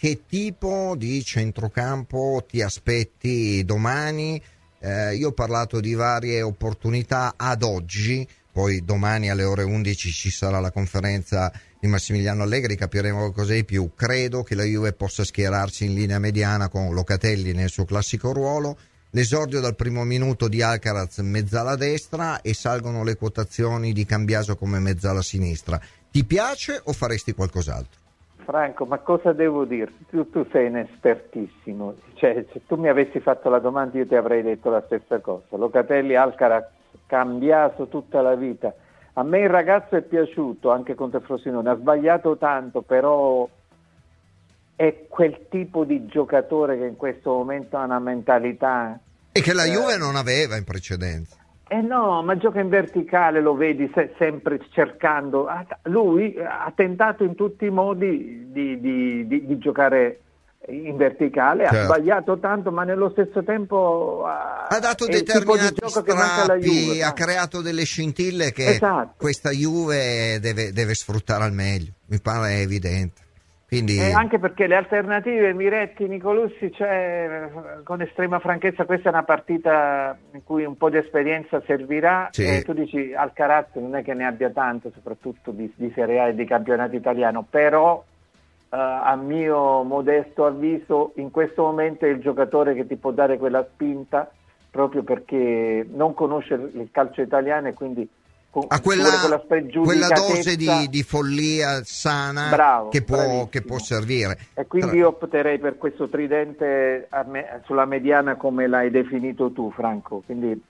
che tipo di centrocampo ti aspetti domani? Eh, io ho parlato di varie opportunità ad oggi, poi domani alle ore 11 ci sarà la conferenza di Massimiliano Allegri, capiremo qualcosa di più. Credo che la Juve possa schierarsi in linea mediana con Locatelli nel suo classico ruolo, l'esordio dal primo minuto di Alcaraz mezzala destra e salgono le quotazioni di Cambiaso come mezzala sinistra. Ti piace o faresti qualcos'altro? Franco, ma cosa devo dirti? Tu, tu sei inespertissimo. Cioè, se tu mi avessi fatto la domanda io ti avrei detto la stessa cosa. Locatelli, Alcaraz, cambiato tutta la vita. A me il ragazzo è piaciuto anche contro Frosinone, ha sbagliato tanto, però è quel tipo di giocatore che in questo momento ha una mentalità. E che la eh, Juve non aveva in precedenza. Eh no, ma gioca in verticale, lo vedi se, sempre cercando. Lui ha tentato in tutti i modi di, di, di, di giocare in verticale, certo. ha sbagliato tanto, ma nello stesso tempo ha, ha dato determinati strappi, ha creato delle scintille che esatto. questa Juve deve, deve sfruttare al meglio, mi pare evidente. Quindi... Eh, anche perché le alternative Miretti, Nicolussi, cioè, con estrema franchezza, questa è una partita in cui un po' di esperienza servirà. Sì. E tu dici Alcaraz non è che ne abbia tanto, soprattutto di, di Serie A e di campionato italiano, però eh, a mio modesto avviso in questo momento è il giocatore che ti può dare quella spinta proprio perché non conosce il calcio italiano e quindi a quella, quella dose di, di, follia sana Bravo, che, può, che, può, servire. E quindi io opterei per questo tridente me, sulla mediana come l'hai definito tu, Franco. Quindi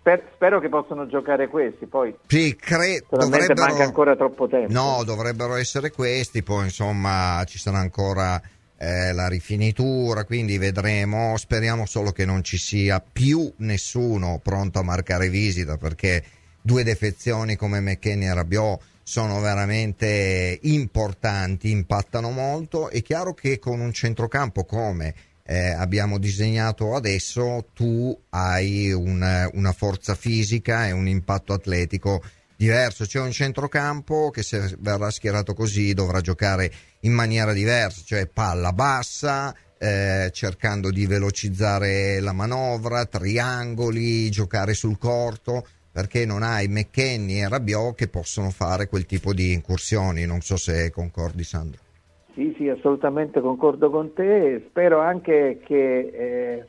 sper, spero che possano giocare questi. Poi sì, cre... dovrebbero... manca ancora troppo tempo. No, dovrebbero essere questi. Poi insomma ci sarà ancora. Eh, la rifinitura, quindi vedremo. Speriamo solo che non ci sia più nessuno pronto a marcare visita perché due defezioni come McKenny e Rabiot sono veramente importanti, impattano molto. È chiaro che con un centrocampo come eh, abbiamo disegnato adesso, tu hai un, una forza fisica e un impatto atletico diverso. C'è un centrocampo che se verrà schierato così dovrà giocare in maniera diversa, cioè palla bassa, eh, cercando di velocizzare la manovra, triangoli, giocare sul corto perché non hai McKenny e Rabiot che possono fare quel tipo di incursioni. Non so se concordi, Sandro. Sì, sì, assolutamente concordo con te. Spero anche che eh,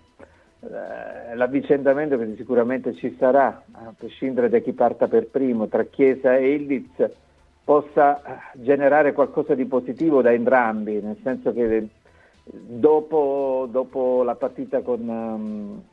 eh, l'avvicendamento, che sicuramente ci sarà, a prescindere da chi parta per primo, tra Chiesa e Ildiz, possa eh, generare qualcosa di positivo da entrambi, nel senso che dopo, dopo la partita con, um,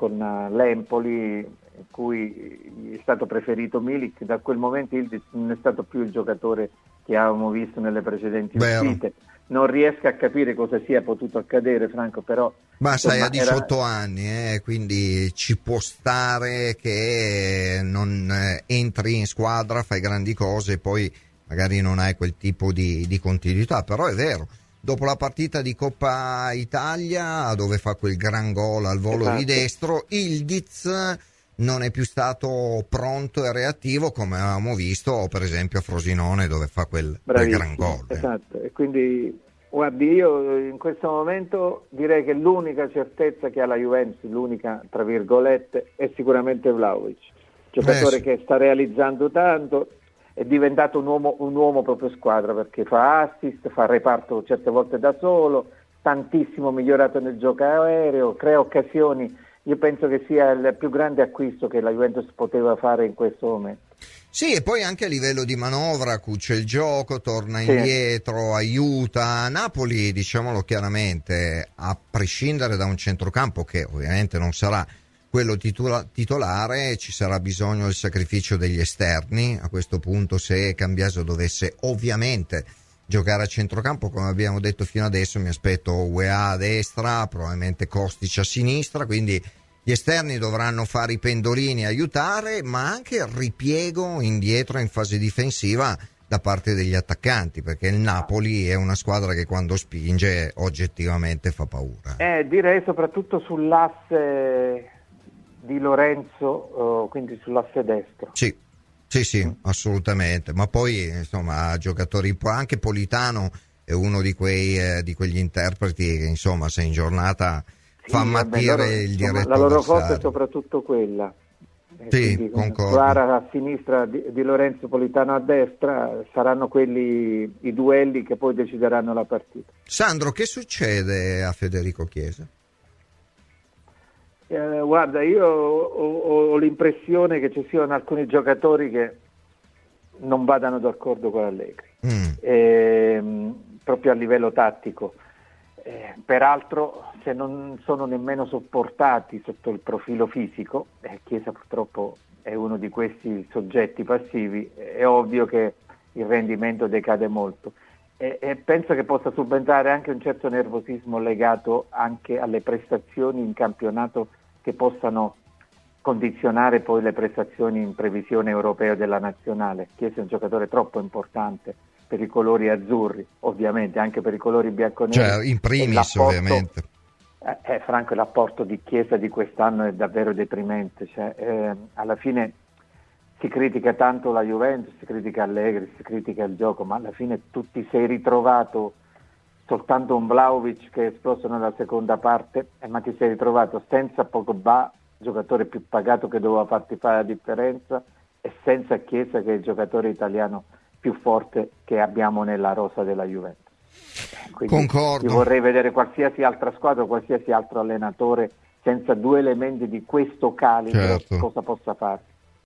con uh, l'Empoli in cui è stato preferito Milik, da quel momento Ildiz non è stato più il giocatore che avevamo visto nelle precedenti Vero. uscite. Non riesco a capire cosa sia potuto accadere, Franco, però... Ma sai, ha 18 era... anni, eh, quindi ci può stare che non eh, entri in squadra, fai grandi cose e poi magari non hai quel tipo di, di continuità, però è vero dopo la partita di Coppa Italia dove fa quel gran gol al volo esatto. di destro, il Diz non è più stato pronto e reattivo come avevamo visto per esempio a Frosinone dove fa quel, quel gran gol. Eh. Esatto, e quindi guardi io in questo momento direi che l'unica certezza che ha la Juventus, l'unica tra virgolette, è sicuramente Vlaovic, giocatore eh sì. che sta realizzando tanto, è diventato un uomo, un uomo proprio squadra perché fa assist, fa reparto certe volte da solo, tantissimo migliorato nel gioco aereo, crea occasioni io penso che sia il più grande acquisto che la Juventus poteva fare in questo momento. Sì, e poi anche a livello di manovra cuce il gioco, torna sì. indietro, aiuta. Napoli, diciamolo chiaramente, a prescindere da un centrocampo che ovviamente non sarà quello titola- titolare, ci sarà bisogno del sacrificio degli esterni. A questo punto, se Cambiaso dovesse ovviamente giocare a centrocampo, come abbiamo detto fino adesso, mi aspetto UEA a destra, probabilmente Kostic a sinistra, quindi gli esterni dovranno fare i pendolini aiutare, ma anche il ripiego indietro in fase difensiva da parte degli attaccanti, perché il Napoli è una squadra che quando spinge oggettivamente fa paura. Eh, direi soprattutto sull'asse di Lorenzo, uh, quindi sull'asse destro. Sì, sì, sì, assolutamente. Ma poi, insomma, giocatori anche Politano è uno di, quei, eh, di quegli interpreti che insomma se in giornata sì, fa ammattire il diretto La loro forza è soprattutto quella. Sì, concordo. Clara a sinistra di, di, Lorenzo Politano a destra saranno quelli i duelli che poi decideranno la partita. Sandro, che succede a Federico Chiesa? Eh, guarda, io ho, ho, l'impressione che ci siano alcuni giocatori che non vadano d'accordo con Allegri, mm. eh, proprio a livello tattico. Eh, peraltro, se non sono nemmeno sopportati sotto il profilo fisico, eh, Chiesa purtroppo è uno di questi soggetti passivi, è ovvio che il rendimento decade molto. E, e penso che possa subentrare anche un certo nervosismo legato anche alle prestazioni in campionato che possano condizionare poi le prestazioni in previsione europea della nazionale. Chiesa è un giocatore troppo importante per i colori azzurri, ovviamente anche per i colori bianconeri. Cioè, in primis ovviamente. Eh, eh, Franco, l'apporto di Chiesa di quest'anno è davvero deprimente. Cioè, eh, alla fine si critica tanto la Juventus, si critica Allegri, si critica il gioco, ma alla fine tu ti sei ritrovato soltanto un Vlaovic che è esploso nella seconda parte, eh, ma ti sei ritrovato senza Pogba, giocatore più pagato che doveva farti fare la differenza, e senza Chiesa che è il giocatore italiano più forte che abbiamo nella rosa della Juventus. Quindi Concordo. Io vorrei vedere qualsiasi altra squadra, qualsiasi altro allenatore senza due elementi di questo calibro certo. cosa possa fare.